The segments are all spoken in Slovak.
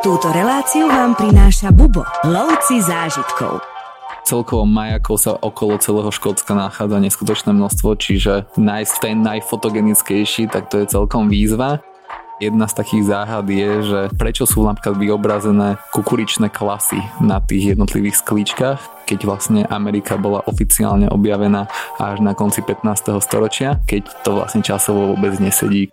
Túto reláciu vám prináša Bubo, lovci zážitkov celkovo majakov sa okolo celého Škótska nachádza neskutočné množstvo, čiže nájsť ten najfotogenickejší, tak to je celkom výzva. Jedna z takých záhad je, že prečo sú napríklad vyobrazené kukuričné klasy na tých jednotlivých sklíčkach, keď vlastne Amerika bola oficiálne objavená až na konci 15. storočia, keď to vlastne časovo vôbec nesedí.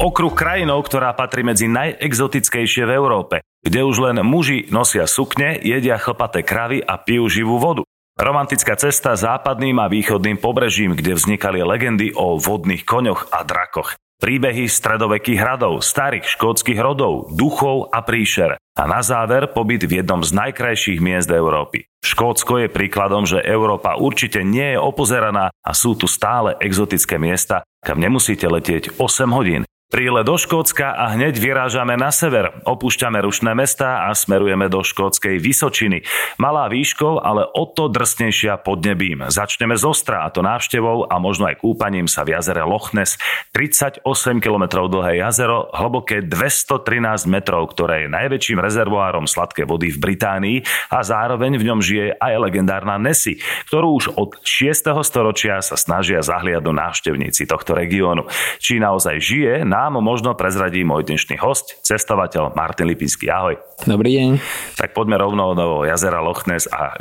Okruh krajinou, ktorá patrí medzi najexotickejšie v Európe, kde už len muži nosia sukne, jedia chlpaté kravy a pijú živú vodu. Romantická cesta západným a východným pobrežím, kde vznikali legendy o vodných koňoch a drakoch. Príbehy stredovekých hradov, starých škótskych rodov, duchov a príšer. A na záver pobyt v jednom z najkrajších miest Európy. Škótsko je príkladom, že Európa určite nie je opozeraná a sú tu stále exotické miesta, kam nemusíte letieť 8 hodín. Príle do Škótska a hneď vyrážame na sever. Opúšťame rušné mesta a smerujeme do škótskej Vysočiny. Malá výškou, ale o to drsnejšia pod nebím. Začneme z Ostra a to návštevou a možno aj kúpaním sa v jazere Loch Ness. 38 km dlhé jazero, hlboké 213 metrov, ktoré je najväčším rezervoárom sladkej vody v Británii a zároveň v ňom žije aj legendárna Nessie, ktorú už od 6. storočia sa snažia zahliadnúť návštevníci tohto regiónu. Či naozaj žije, na nám možno prezradí môj dnešný host, cestovateľ Martin Lipinský. Ahoj. Dobrý deň. Tak poďme rovno do jazera Loch Ness a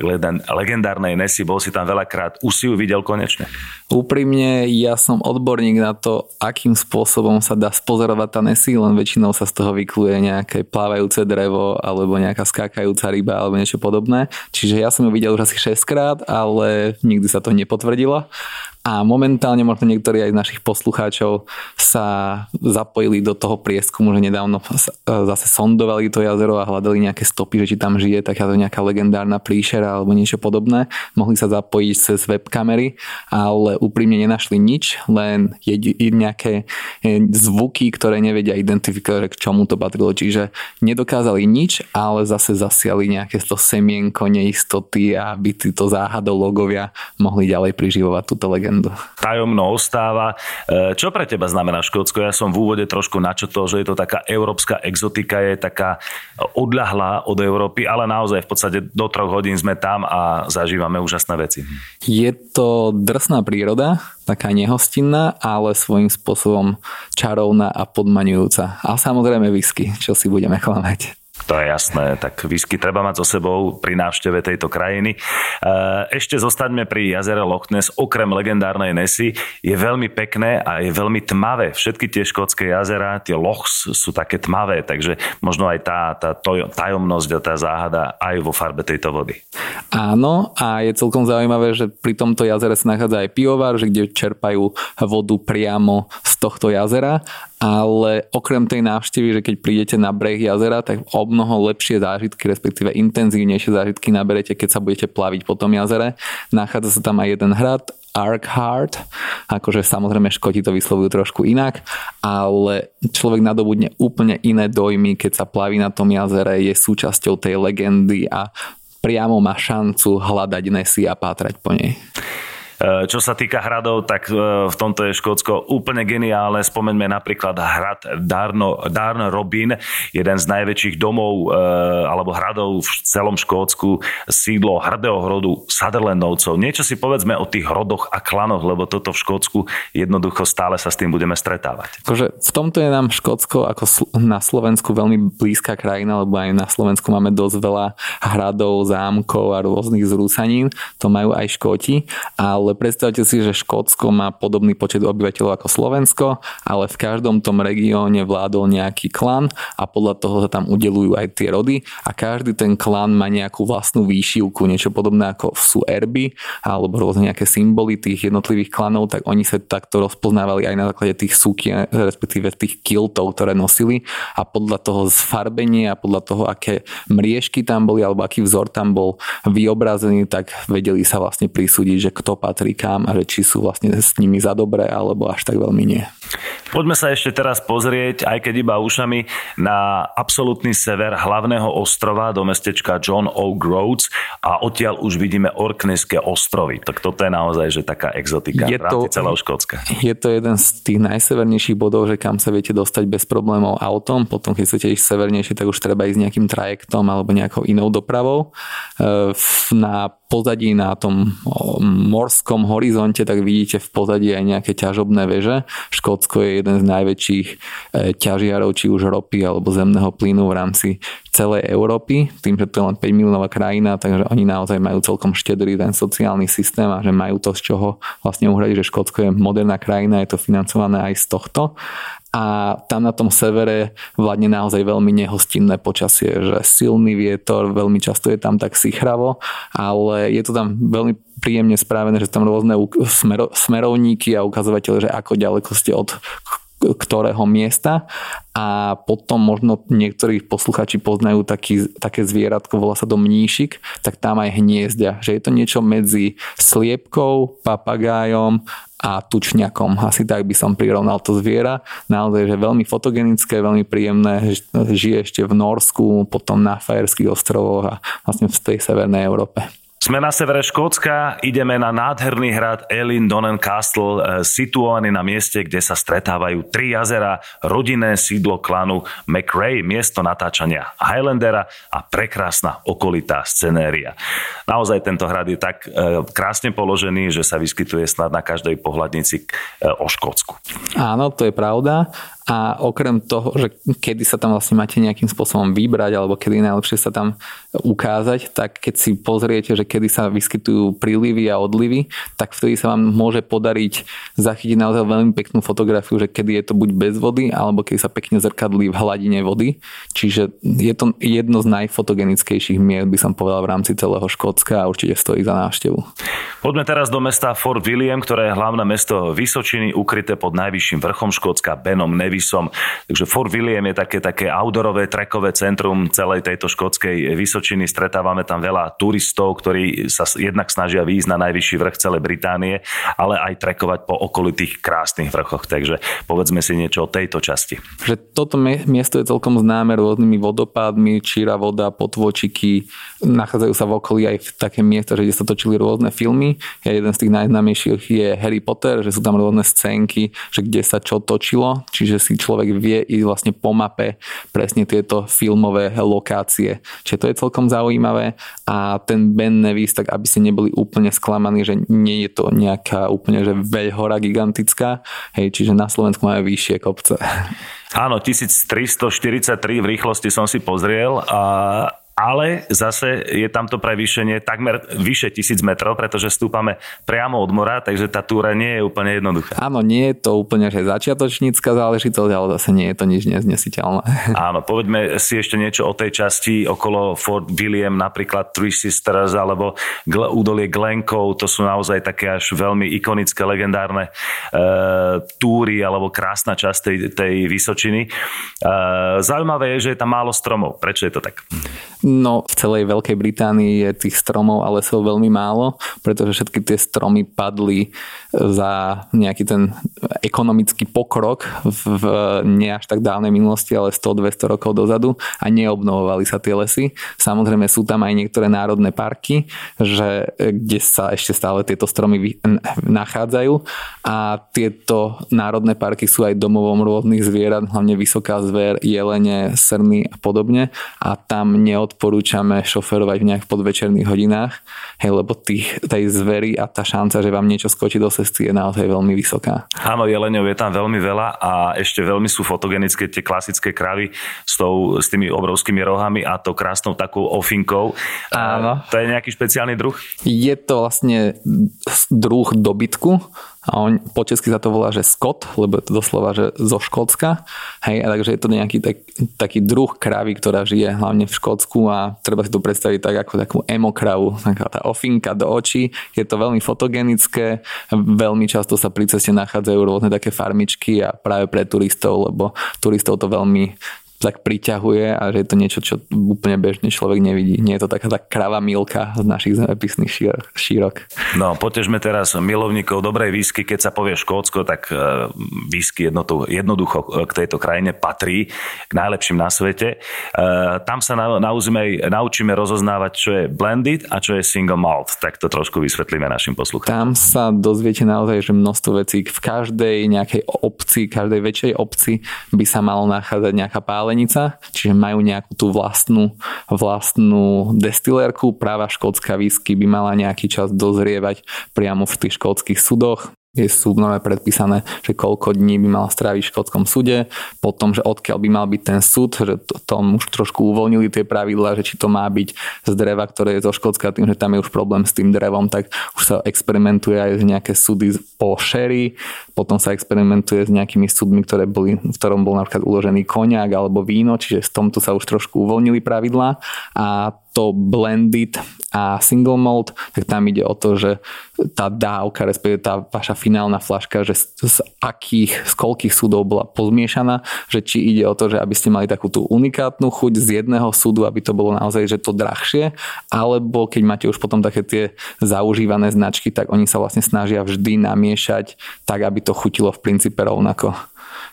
legendárnej Nessie. Bol si tam veľakrát. Už si ju videl konečne? Úprimne, ja som odborník na to, akým spôsobom sa dá spozorovať tá Nessie, len väčšinou sa z toho vykluje nejaké plávajúce drevo alebo nejaká skákajúca ryba alebo niečo podobné. Čiže ja som ju videl už asi 6 krát, ale nikdy sa to nepotvrdilo. A momentálne možno niektorí aj z našich poslucháčov sa zapojili do toho prieskumu, že nedávno zase sondovali to jazero a hľadali nejaké stopy, že či tam žije takáto nejaká legendárna príšera alebo niečo podobné. Mohli sa zapojiť cez webkamery, ale úprimne nenašli nič, len nejaké e, zvuky, ktoré nevedia identifikovať, k čomu to patrilo. Čiže nedokázali nič, ale zase zasiali nejaké to semienko neistoty, aby títo záhadologovia mohli ďalej priživovať túto legendu legendu. Tajomno ostáva. E, čo pre teba znamená Škótsko? Ja som v úvode trošku načotol, že je to taká európska exotika, je taká odľahlá od Európy, ale naozaj v podstate do troch hodín sme tam a zažívame úžasné veci. Je to drsná príroda, taká nehostinná, ale svojím spôsobom čarovná a podmaňujúca. A samozrejme whisky, čo si budeme klamať. To je jasné, tak whisky treba mať so sebou pri návšteve tejto krajiny. E, ešte zostaňme pri jazere Loch Ness. Okrem legendárnej Nesy je veľmi pekné a je veľmi tmavé. Všetky tie škótske jazera, tie Lochs sú také tmavé, takže možno aj tá, tá tajomnosť a tá záhada aj vo farbe tejto vody. Áno, a je celkom zaujímavé, že pri tomto jazere sa nachádza aj pivovar, že kde čerpajú vodu priamo z tohto jazera ale okrem tej návštevy, že keď prídete na breh jazera, tak o mnoho lepšie zážitky, respektíve intenzívnejšie zážitky naberete, keď sa budete plaviť po tom jazere. Nachádza sa tam aj jeden hrad, Arkheart, akože samozrejme Škoti to vyslovujú trošku inak, ale človek nadobudne úplne iné dojmy, keď sa plaví na tom jazere, je súčasťou tej legendy a priamo má šancu hľadať Nessie a pátrať po nej. Eh, čo sa týka hradov, tak eh, v tomto je Škótsko úplne geniálne. Spomeňme napríklad hrad Darno, Darno Robin, jeden z najväčších domov eh, alebo hradov v celom Škótsku, sídlo hrdého hrodu Sutherlandovcov. Niečo si povedzme o tých hrodoch a klanoch, lebo toto v Škótsku jednoducho stále sa s tým budeme stretávať. Akože v tomto je nám Škótsko ako na Slovensku veľmi blízka krajina, lebo aj na Slovensku máme dosť veľa hradov, zámkov a rôznych zrúsanín. To majú aj Škóti, ale ale predstavte si, že Škótsko má podobný počet obyvateľov ako Slovensko, ale v každom tom regióne vládol nejaký klan a podľa toho sa tam udelujú aj tie rody a každý ten klan má nejakú vlastnú výšivku, niečo podobné ako sú erby alebo rôzne nejaké symboly tých jednotlivých klanov, tak oni sa takto rozpoznávali aj na základe tých súkien, respektíve tých kiltov, ktoré nosili a podľa toho zfarbenie a podľa toho, aké mriežky tam boli alebo aký vzor tam bol vyobrazený, tak vedeli sa vlastne prisúdiť, že kto patrí kam a že či sú vlastne s nimi za dobré alebo až tak veľmi nie. Poďme sa ešte teraz pozrieť, aj keď iba ušami, na absolútny sever hlavného ostrova do mestečka John O. Groats a odtiaľ už vidíme Orkneyské ostrovy. Tak toto je naozaj že taká exotika je to, celého Škótska. Je to jeden z tých najsevernejších bodov, že kam sa viete dostať bez problémov autom. Potom, keď chcete ísť severnejšie, tak už treba ísť nejakým trajektom alebo nejakou inou dopravou. E, na pozadí na tom morskom horizonte, tak vidíte v pozadí aj nejaké ťažobné veže. Škótsko je jeden z najväčších e, ťažiarov, či už ropy alebo zemného plynu v rámci celej Európy, tým, že to je len 5 miliónová krajina, takže oni naozaj majú celkom štedrý ten sociálny systém a že majú to z čoho vlastne uhradiť, že Škótsko je moderná krajina, je to financované aj z tohto a tam na tom severe vládne naozaj veľmi nehostinné počasie, že silný vietor, veľmi často je tam tak sichravo, ale je to tam veľmi príjemne správené, že tam rôzne smero, smerovníky a ukazovateľe, že ako ďaleko ste od ktorého miesta a potom možno niektorí posluchači poznajú taký, také zvieratko, volá sa to mníšik, tak tam aj hniezdia. Že je to niečo medzi sliepkou, papagájom a tučňakom. Asi tak by som prirovnal to zviera. Naozaj, že veľmi fotogenické, veľmi príjemné, žije ešte v Norsku, potom na Fajerských ostrovoch a vlastne v tej severnej Európe. Sme na severe Škótska, ideme na nádherný hrad Elin Donen Castle, e, situovaný na mieste, kde sa stretávajú tri jazera, rodinné sídlo klanu McRae, miesto natáčania Highlandera a prekrásna okolitá scenéria. Naozaj tento hrad je tak e, krásne položený, že sa vyskytuje snad na každej pohľadnici e, o Škótsku. Áno, to je pravda. A okrem toho, že kedy sa tam vlastne máte nejakým spôsobom vybrať alebo kedy najlepšie sa tam ukázať, tak keď si pozriete, že kedy sa vyskytujú prílivy a odlivy, tak vtedy sa vám môže podariť zachytiť naozaj veľmi peknú fotografiu, že kedy je to buď bez vody alebo kedy sa pekne zrkadlí v hladine vody. Čiže je to jedno z najfotogenickejších miest, by som povedal, v rámci celého Škótska a určite stojí za návštevu. Poďme teraz do mesta Fort William, ktoré je hlavné mesto Vysočiny, ukryté pod najvyšším vrchom Škótska Benom Nevis Davisom. Takže Fort William je také, také outdoorové, trekové centrum celej tejto škótskej Vysočiny. Stretávame tam veľa turistov, ktorí sa jednak snažia výjsť na najvyšší vrch celej Británie, ale aj trekovať po okolitých krásnych vrchoch. Takže povedzme si niečo o tejto časti. Že toto miesto je celkom známe rôznymi vodopádmi, číra voda, potvočiky. Nachádzajú sa v okolí aj v také miesta, kde sa točili rôzne filmy. Ja jeden z tých najznámejších je Harry Potter, že sú tam rôzne scénky, že kde sa čo točilo. Čiže si človek vie ísť vlastne po mape presne tieto filmové lokácie. Čiže to je celkom zaujímavé a ten Ben Nevis, tak aby ste neboli úplne sklamaní, že nie je to nejaká úplne že veľhora gigantická, hej, čiže na Slovensku máme vyššie kopce. Áno, 1343 v rýchlosti som si pozriel a ale zase je tamto prevýšenie takmer vyše tisíc metrov, pretože stúpame priamo od mora, takže tá túra nie je úplne jednoduchá. Áno, nie je to úplne že začiatočnícka záležitosť, ale zase nie je to nič neznesiteľné. Áno, povedme si ešte niečo o tej časti okolo Fort William, napríklad Three Sisters alebo údolie Glenkov, to sú naozaj také až veľmi ikonické, legendárne e, túry alebo krásna časť tej, tej Vysočiny. E, zaujímavé je, že je tam málo stromov. Prečo je to tak? No, v celej Veľkej Británii je tých stromov a lesov veľmi málo, pretože všetky tie stromy padli za nejaký ten ekonomický pokrok v nie až tak dávnej minulosti, ale 100-200 rokov dozadu a neobnovovali sa tie lesy. Samozrejme sú tam aj niektoré národné parky, že, kde sa ešte stále tieto stromy nachádzajú a tieto národné parky sú aj domovom rôznych zvierat, hlavne vysoká zver, jelene, srny a podobne a tam neod neodporúčame šoferovať v nejak podvečerných hodinách, hej, lebo tých, tej zvery a tá šanca, že vám niečo skočí do cesty je naozaj veľmi vysoká. Áno, jeleňov je tam veľmi veľa a ešte veľmi sú fotogenické tie klasické kravy s, tou, s tými obrovskými rohami a to krásnou takou ofinkou. Áno. To je nejaký špeciálny druh? Je to vlastne druh dobytku, a on po česky sa to volá, že Scott, lebo je to doslova, že zo Škótska. Hej, a takže je to nejaký tak, taký druh kravy, ktorá žije hlavne v Škótsku a treba si to predstaviť tak ako takú emokravu, taká tá ofinka do očí. Je to veľmi fotogenické, veľmi často sa pri ceste nachádzajú rôzne také farmičky a práve pre turistov, lebo turistov to veľmi tak priťahuje a že je to niečo, čo úplne bežne človek nevidí. Nie je to taká tá krava milka z našich zemepisných šírok. No, potežme teraz milovníkov dobrej výsky. Keď sa povie Škótsko, tak e, výsky jednoducho k tejto krajine patrí k najlepším na svete. E, tam sa naučíme, naučíme rozoznávať, čo je blended a čo je single malt. Tak to trošku vysvetlíme našim poslucháčom. Tam sa dozviete naozaj, že množstvo vecí v každej nejakej obci, každej väčšej obci by sa malo nachádzať nejaká pále palenica, čiže majú nejakú tú vlastnú, vlastnú destilérku. Práva škótska whisky by mala nejaký čas dozrievať priamo v tých škótskych sudoch je súdnové predpísané, že koľko dní by mal stráviť v škótskom súde, potom, že odkiaľ by mal byť ten súd, že to, tom už trošku uvoľnili tie pravidlá, že či to má byť z dreva, ktoré je zo Škótska, tým, že tam je už problém s tým drevom, tak už sa experimentuje aj z nejaké súdy po sherry, potom sa experimentuje s nejakými súdmi, ktoré boli, v ktorom bol napríklad uložený koniak alebo víno, čiže z tomto sa už trošku uvoľnili pravidlá. A to blended a single malt, tak tam ide o to, že tá dávka, respektíve tá vaša finálna flaška, že z, z akých, z koľkých súdov bola pozmiešaná, že či ide o to, že aby ste mali takú tú unikátnu chuť z jedného súdu, aby to bolo naozaj, že to drahšie, alebo keď máte už potom také tie zaužívané značky, tak oni sa vlastne snažia vždy namiešať tak, aby to chutilo v princípe rovnako.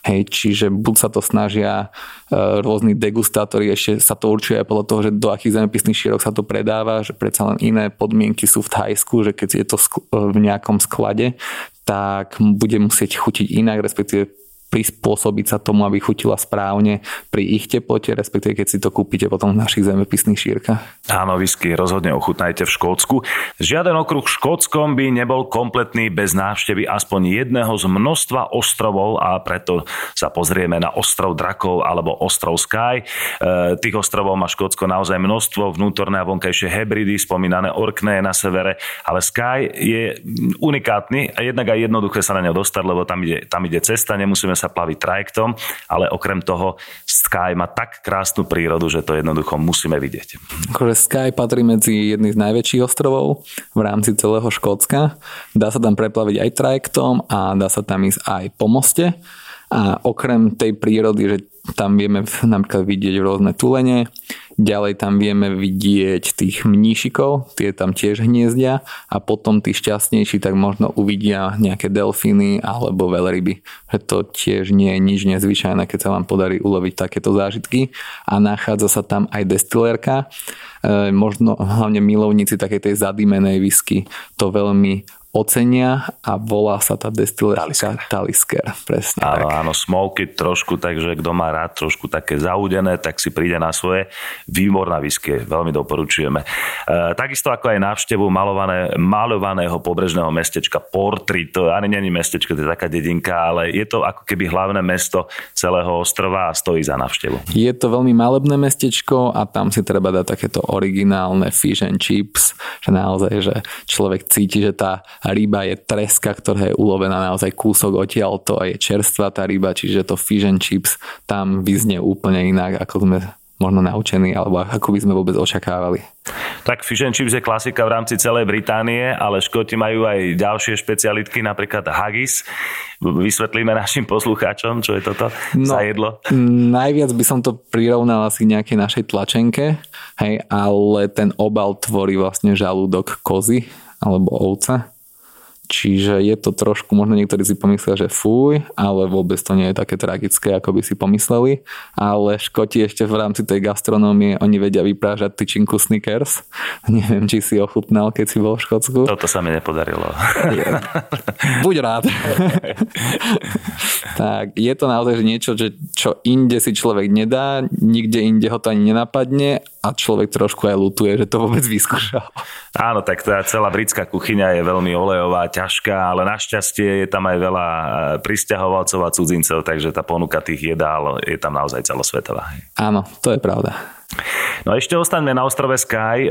Hej, čiže buď sa to snažia e, rôzni degustátori, ešte sa to určuje aj podľa toho, že do akých zemepisných šírok sa to predáva, že predsa len iné podmienky sú v Thajsku, že keď je to v nejakom sklade, tak bude musieť chutiť inak, respektíve prispôsobiť sa tomu, aby chutila správne pri ich teplote, respektíve keď si to kúpite potom v našich zemepisných šírkach. Áno, whisky rozhodne ochutnajte v Škótsku. Žiaden okruh Škótskom by nebol kompletný bez návštevy aspoň jedného z množstva ostrovov a preto sa pozrieme na ostrov Drakov alebo ostrov Sky. E, tých ostrovov má Škótsko naozaj množstvo, vnútorné a vonkajšie hybridy, spomínané Orkney na severe, ale Sky je unikátny a jednak aj jednoduché sa na ňo dostať, lebo tam ide, tam ide cesta, nemusíme sa plaviť trajektom, ale okrem toho Sky má tak krásnu prírodu, že to jednoducho musíme vidieť. Akože Sky patrí medzi jedných z najväčších ostrovov v rámci celého Škótska. Dá sa tam preplaviť aj trajektom a dá sa tam ísť aj po moste. A okrem tej prírody, že tam vieme napríklad vidieť rôzne tulene, Ďalej tam vieme vidieť tých mníšikov, tie tam tiež hniezdia a potom tí šťastnejší tak možno uvidia nejaké delfíny alebo veľryby. Že to tiež nie je nič nezvyčajné, keď sa vám podarí uloviť takéto zážitky a nachádza sa tam aj destilérka. E, možno hlavne milovníci takej tej zadimenej whisky to veľmi ocenia a volá sa tá destilérka Talisker. Presne áno, tak. áno, smoky trošku, takže kto má rád trošku také zaudené, tak si príde na svoje. Výborná whisky, veľmi doporučujeme. E, takisto ako aj návštevu malované, malovaného pobrežného mestečka Portri, to ani není mestečko, to je taká dedinka, ale je to ako keby hlavné mesto celého ostrova a stojí za návštevu. Je to veľmi malebné mestečko a tam si treba dať takéto originálne fish and chips, že naozaj, že človek cíti, že tá ryba je treska, ktorá je ulovená naozaj kúsok odtiaľto a je čerstvá tá ryba, čiže to fish and chips tam vyznie úplne inak, ako sme možno naučení, alebo ako by sme vôbec očakávali. Tak fish and chips je klasika v rámci celej Británie, ale Škoti majú aj ďalšie špecialitky, napríklad haggis. Vysvetlíme našim poslucháčom, čo je toto no, za jedlo. Najviac by som to prirovnal asi nejakej našej tlačenke, hej, ale ten obal tvorí vlastne žalúdok kozy alebo ovca Čiže je to trošku, možno niektorí si pomyslia, že fuj, ale vôbec to nie je také tragické, ako by si pomysleli. Ale Škoti ešte v rámci tej gastronómie, oni vedia vyprážať tyčinku Snickers. Neviem, či si ochutnal, keď si bol v Škótsku. Toto sa mi nepodarilo. Buď rád. tak, je to naozaj niečo, že čo inde si človek nedá, nikde inde ho to ani nenapadne a človek trošku aj lutuje, že to vôbec vyskúšal. Áno, tak tá celá britská kuchyňa je veľmi olejová, ťažká, ale našťastie je tam aj veľa e, pristahovalcov a cudzincov, takže tá ponuka tých jedál je tam naozaj celosvetová. Áno, to je pravda. No a ešte ostaňme na ostrove Sky. E,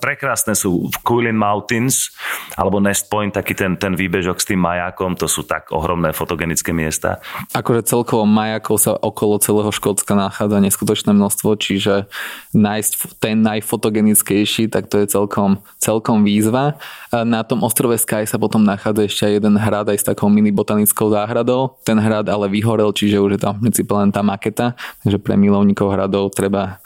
prekrásne sú v Kuilin Mountains alebo Nest Point, taký ten, ten výbežok s tým majakom. To sú tak ohromné fotogenické miesta. Akože celkovo majakov sa okolo celého Škótska nachádza neskutočné množstvo, čiže nájsť ten najfotogenickejší, tak to je celkom, celkom výzva. Na tom ostrove Sky sa potom nachádza ešte aj jeden hrad aj s takou mini botanickou záhradou. Ten hrad ale vyhorel, čiže už je tam v princípe len tá maketa, takže pre milovníkov hradov treba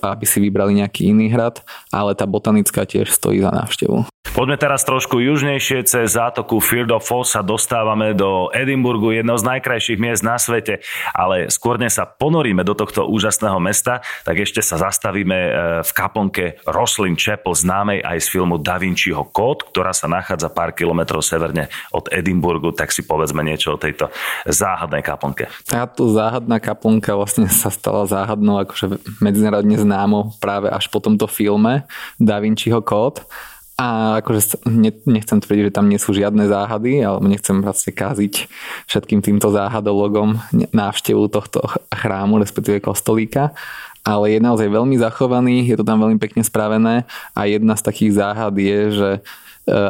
aby si vybrali nejaký iný hrad, ale tá botanická tiež stojí za návštevu. Poďme teraz trošku južnejšie cez zátoku Field of Foss sa dostávame do Edinburgu, jedného z najkrajších miest na svete, ale skôr než sa ponoríme do tohto úžasného mesta, tak ešte sa zastavíme e, v kaponke Roslin Chapel, známej aj z filmu Da Vinciho kód, ktorá sa nachádza pár kilometrov severne od Edinburgu, tak si povedzme niečo o tejto záhadnej kaponke. Táto záhadná kaponka vlastne sa stala záhadnou akože medzinárodne známou práve až po tomto filme Da Vinciho kód a akože nechcem tvrdiť, že tam nie sú žiadne záhady, alebo nechcem vlastne káziť všetkým týmto záhadologom návštevu tohto chrámu, respektíve kostolíka, ale je naozaj veľmi zachovaný, je to tam veľmi pekne spravené a jedna z takých záhad je, že e,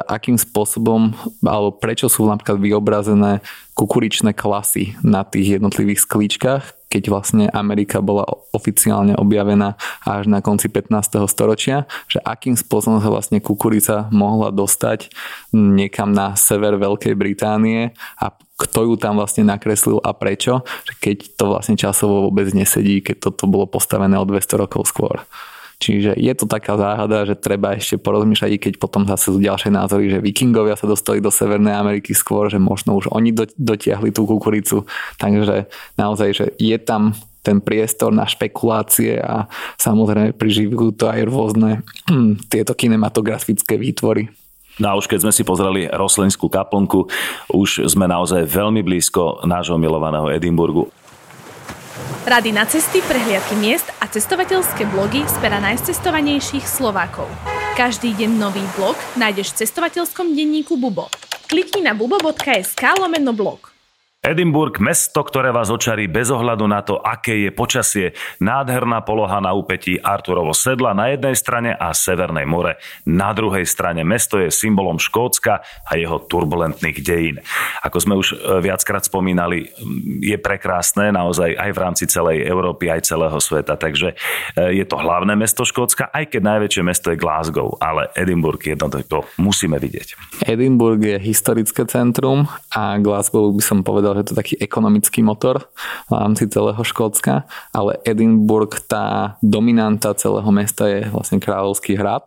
akým spôsobom alebo prečo sú napríklad vyobrazené kukuričné klasy na tých jednotlivých sklíčkach, keď vlastne Amerika bola oficiálne objavená až na konci 15. storočia, že akým spôsobom sa vlastne kukurica mohla dostať niekam na sever Veľkej Británie a kto ju tam vlastne nakreslil a prečo, keď to vlastne časovo vôbec nesedí, keď toto bolo postavené o 200 rokov skôr. Čiže je to taká záhada, že treba ešte porozmýšľať, keď potom zase sú ďalšie názory, že vikingovia sa dostali do Severnej Ameriky skôr, že možno už oni dotiahli tú kukuricu. Takže naozaj, že je tam ten priestor na špekulácie a samozrejme priživujú to aj rôzne tieto kinematografické výtvory. No a už keď sme si pozreli Roslinskú kaplnku, už sme naozaj veľmi blízko nášho milovaného Edimburgu. Rady na cesty, prehliadky miest a cestovateľské blogy z pera najcestovanejších Slovákov. Každý deň nový blog nájdeš v cestovateľskom denníku Bubo. Klikni na bubo.sk lomeno blog. Edinburgh, mesto, ktoré vás očarí bez ohľadu na to, aké je počasie. Nádherná poloha na úpetí Arturovo sedla na jednej strane a Severnej more na druhej strane. Mesto je symbolom Škótska a jeho turbulentných dejín. Ako sme už e, viackrát spomínali, je prekrásne naozaj aj v rámci celej Európy, aj celého sveta. Takže e, je to hlavné mesto Škótska, aj keď najväčšie mesto je Glasgow, ale Edinburgh jednoducho musíme vidieť. Edinburgh je historické centrum a Glasgow by som povedal, povedal, že to je taký ekonomický motor v rámci celého Škótska, ale Edinburgh, tá dominanta celého mesta je vlastne Kráľovský hrad,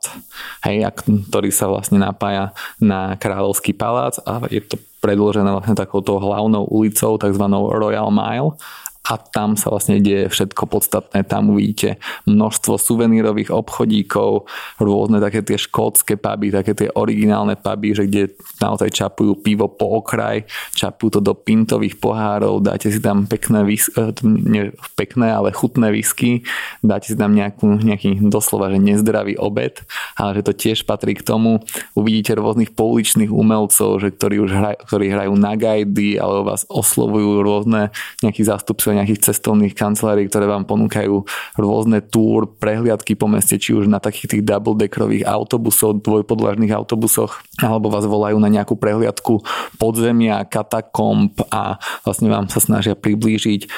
hej, ktorý sa vlastne napája na Kráľovský palác a je to predložené vlastne takouto hlavnou ulicou, tzv. Royal Mile a tam sa vlastne deje všetko podstatné. Tam uvidíte množstvo suvenírových obchodíkov, rôzne také tie škótske puby, také tie originálne puby, že kde naozaj čapujú pivo po okraj, čapujú to do pintových pohárov, dáte si tam pekné, vis- nie pekné, ale chutné whisky, dáte si tam nejakú, nejaký doslova, že nezdravý obed, ale že to tiež patrí k tomu. Uvidíte rôznych pouličných umelcov, že ktorí už hraj, ktorí hrajú na gajdy, alebo vás oslovujú rôzne nejakí zástupcovia nejakých cestovných kancelárií, ktoré vám ponúkajú rôzne túr, prehliadky po meste, či už na takých tých double-deckerových autobusov, dvojpodlažných autobusoch, alebo vás volajú na nejakú prehliadku podzemia, katakomb a vlastne vám sa snažia priblížiť e,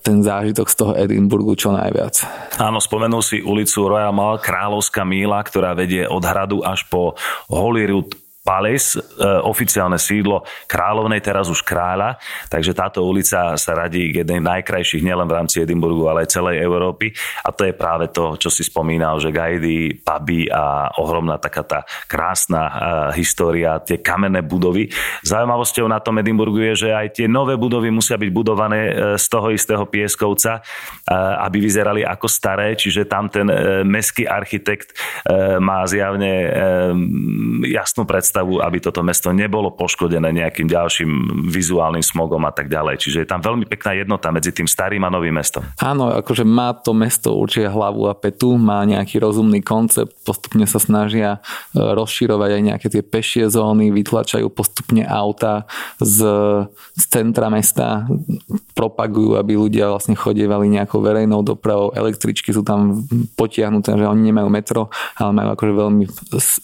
ten zážitok z toho Edinburgu čo najviac. Áno, spomenul si ulicu Royal Mall, Kráľovská míla, ktorá vedie od hradu až po Holyrood Palace, e, oficiálne sídlo kráľovnej, teraz už kráľa, takže táto ulica sa radí k jednej najkrajších nielen v rámci Edinburgu, ale aj celej Európy. A to je práve to, čo si spomínal, že gajdy, puby a ohromná taká tá krásna e, história, tie kamenné budovy. Zaujímavosťou na tom Edinburgu je, že aj tie nové budovy musia byť budované e, z toho istého pieskovca, aby vyzerali ako staré, čiže tam ten meský architekt má zjavne jasnú predstavu predstavu, aby toto mesto nebolo poškodené nejakým ďalším vizuálnym smogom a tak ďalej. Čiže je tam veľmi pekná jednota medzi tým starým a novým mestom. Áno, akože má to mesto určite hlavu a petu, má nejaký rozumný koncept, postupne sa snažia e, rozširovať aj nejaké tie pešie zóny, vytlačajú postupne auta z, z centra mesta propagujú, aby ľudia vlastne chodievali nejakou verejnou dopravou, električky sú tam potiahnuté, že oni nemajú metro, ale majú akože veľmi,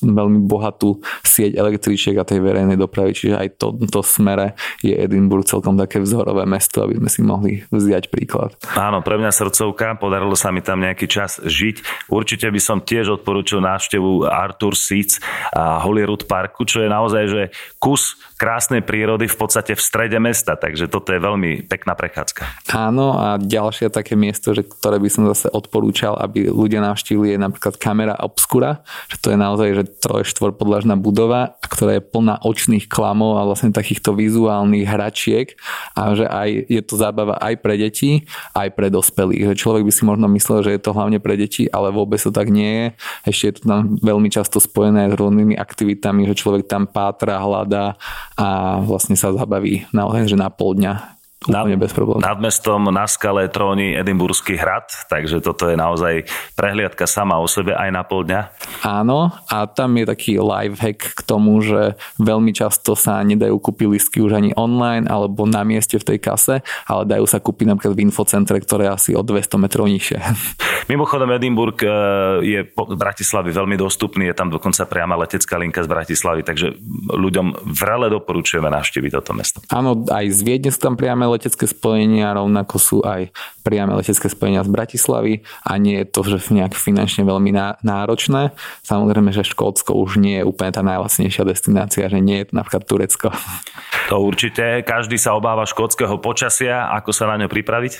veľmi bohatú sieť električiek a tej verejnej dopravy, čiže aj to, to smere je Edinburgh celkom také vzorové mesto, aby sme si mohli vziať príklad. Áno, pre mňa srdcovka, podarilo sa mi tam nejaký čas žiť. Určite by som tiež odporúčil návštevu Arthur Seats a Holyrood Parku, čo je naozaj že kus krásnej prírody v podstate v strede mesta, takže toto je veľmi pekná prechádzka. Áno a ďalšie také miesto, že, ktoré by som zase odporúčal, aby ľudia navštívili je napríklad kamera Obscura, že to je naozaj že troj štvor podlažná budova, ktorá je plná očných klamov a vlastne takýchto vizuálnych hračiek a že aj je to zábava aj pre deti, aj pre dospelých. Že človek by si možno myslel, že je to hlavne pre deti, ale vôbec to tak nie je. Ešte je to tam veľmi často spojené s rôznymi aktivitami, že človek tam pátra, hľadá a vlastne sa zabaví naozaj, že na pol dňa Úplne bez problémov. Nad mestom na skale tróni Edimburský hrad, takže toto je naozaj prehliadka sama o sebe aj na pol dňa. Áno, a tam je taký live hack k tomu, že veľmi často sa nedajú kúpiť listky už ani online alebo na mieste v tej kase, ale dajú sa kúpiť napríklad v infocentre, ktoré je asi o 200 metrov nižšie. Mimochodom Edinburgh e, je z Bratislavy veľmi dostupný, je tam dokonca priama letecká linka z Bratislavy, takže ľuďom vrele doporučujeme navštíviť toto mesto. Áno, aj z Viedne sú tam priame letecké spojenia, rovnako sú aj priame letecké spojenia z Bratislavy a nie je to že nejak finančne veľmi náročné. Samozrejme, že Škótsko už nie je úplne tá najlacnejšia destinácia, že nie je to napríklad Turecko. To určite. Každý sa obáva škótskeho počasia. Ako sa na ňo pripraviť?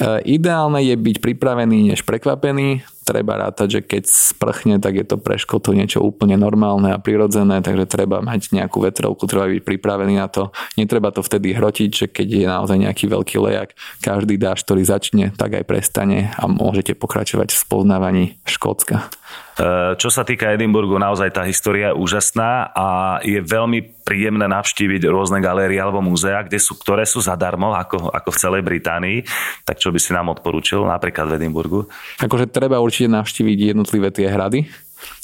E, ideálne je byť pripravený než prekvapený. Treba rátať, že keď sprchne, tak je to pre škotu niečo úplne normálne a prirodzené, takže treba mať nejakú vetrovku, treba byť pripravený na to. Netreba to vtedy hrotiť, že keď je naozaj nejaký veľký lejak, každý dáž, ktorý začne, tak aj prestane a môžete pokračovať v spoznávaní Škótska. E, čo sa týka Edinburgu, naozaj tá história je úžasná a je veľmi príjemné navštíviť rôzne galérie alebo múzea, kde sú, ktoré sú zadarmo, ako, ako v celej Británii. Tak čo by si nám odporúčil napríklad v Edinburgu? Akože treba určite navštíviť jednotlivé tie hrady,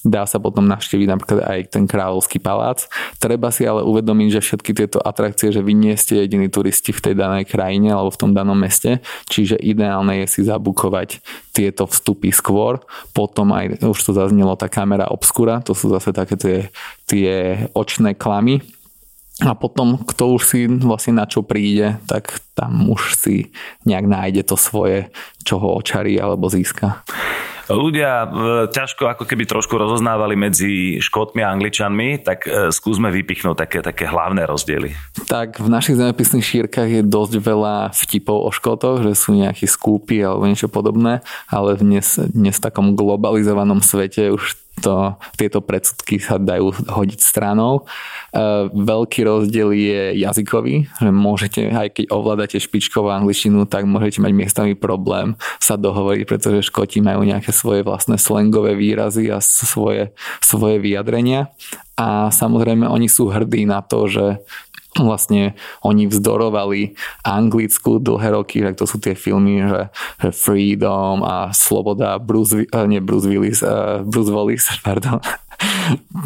Dá sa potom navštíviť napríklad aj ten kráľovský palác. Treba si ale uvedomiť, že všetky tieto atrakcie, že vy nie ste jediní turisti v tej danej krajine alebo v tom danom meste, čiže ideálne je si zabukovať tieto vstupy skôr. Potom aj, už to zaznelo, tá kamera obskura, to sú zase také tie, tie očné klamy, a potom, kto už si vlastne na čo príde, tak tam už si nejak nájde to svoje, čo ho očarí alebo získa ľudia e, ťažko ako keby trošku rozoznávali medzi Škótmi a Angličanmi, tak e, skúsme vypichnúť také, také hlavné rozdiely. Tak v našich zemepisných šírkach je dosť veľa vtipov o Škótoch, že sú nejakí skúpi alebo niečo podobné, ale dnes, dnes v takom globalizovanom svete už to, tieto predsudky sa dajú hodiť stranou. E, veľký rozdiel je jazykový, že môžete, aj keď ovládate špičkovú angličtinu, tak môžete mať miestami problém sa dohovoriť, pretože Škoti majú nejaké svoje vlastné slangové výrazy a svoje, svoje vyjadrenia. A samozrejme oni sú hrdí na to, že vlastne oni vzdorovali Anglicku dlhé roky, tak to sú tie filmy, že, že Freedom a Sloboda, Bruce, eh, nie Bruce Willis, uh, Bruce Willis, pardon,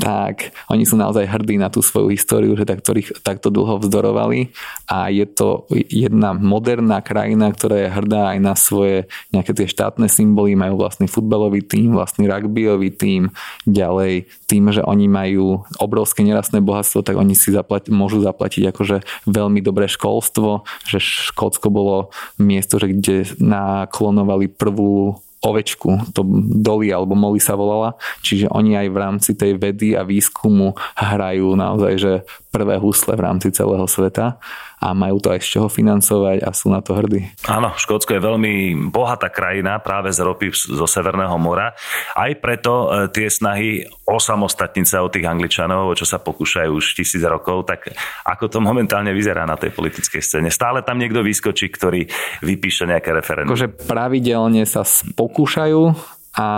tak oni sú naozaj hrdí na tú svoju históriu, že tak, ktorých takto dlho vzdorovali. A je to jedna moderná krajina, ktorá je hrdá aj na svoje nejaké tie štátne symboly, majú vlastný futbalový tým, vlastný rugbyový tým, ďalej tým, že oni majú obrovské nerastné bohatstvo, tak oni si zaplati, môžu zaplatiť akože veľmi dobré školstvo, že Škótsko bolo miesto, že kde naklonovali prvú ovečku, to Dolly alebo Molly sa volala, čiže oni aj v rámci tej vedy a výskumu hrajú naozaj, že prvé husle v rámci celého sveta a majú to aj z čoho financovať a sú na to hrdí. Áno, Škótsko je veľmi bohatá krajina práve z ropy zo Severného mora. Aj preto e, tie snahy osamostatniť sa od tých Angličanov, o čo sa pokúšajú už tisíc rokov, tak ako to momentálne vyzerá na tej politickej scéne? Stále tam niekto vyskočí, ktorý vypíše nejaké referendum. Akože pravidelne sa pokúšajú a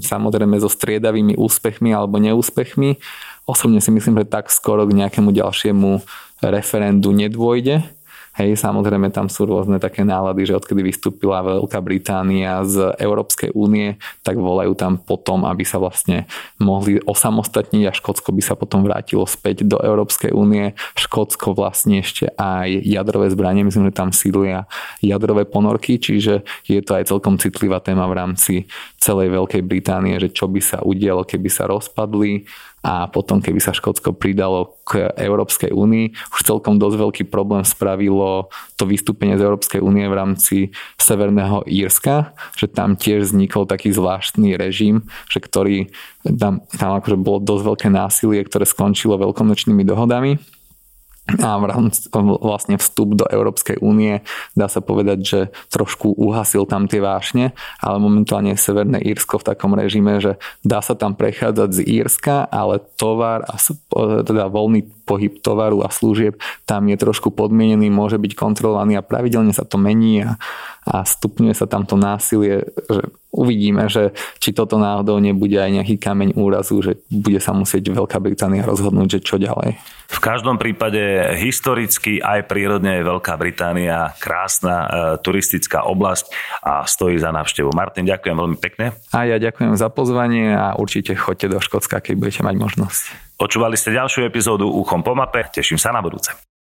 samozrejme so striedavými úspechmi alebo neúspechmi. Osobne si myslím, že tak skoro k nejakému ďalšiemu referendu nedôjde, Hej, samozrejme tam sú rôzne také nálady, že odkedy vystúpila Veľká Británia z Európskej únie, tak volajú tam potom, aby sa vlastne mohli osamostatniť a Škótsko by sa potom vrátilo späť do Európskej únie. Škótsko vlastne ešte aj jadrové zbranie, myslím, že tam sídlia jadrové ponorky, čiže je to aj celkom citlivá téma v rámci celej Veľkej Británie, že čo by sa udialo, keby sa rozpadli a potom keby sa Škótsko pridalo k Európskej únii, už celkom dosť veľký problém spravilo to vystúpenie z Európskej únie v rámci Severného Írska, že tam tiež vznikol taký zvláštny režim, že ktorý tam, tam akože bolo dosť veľké násilie, ktoré skončilo veľkonočnými dohodami a vlastne vstup do Európskej únie dá sa povedať, že trošku uhasil tam tie vášne, ale momentálne je Severné Írsko v takom režime, že dá sa tam prechádzať z Írska, ale tovar a teda voľný pohyb tovaru a služieb tam je trošku podmienený, môže byť kontrolovaný a pravidelne sa to mení a, a stupňuje sa tam to násilie, že uvidíme, že či toto náhodou nebude aj nejaký kameň úrazu, že bude sa musieť Veľká Británia rozhodnúť, že čo ďalej. V každom prípade historicky aj prírodne je Veľká Británia krásna e, turistická oblasť a stojí za návštevu. Martin, ďakujem veľmi pekne. A ja ďakujem za pozvanie a určite choďte do Škótska, keď budete mať možnosť. Počúvali ste ďalšiu epizódu Uchom po mape, teším sa na budúce.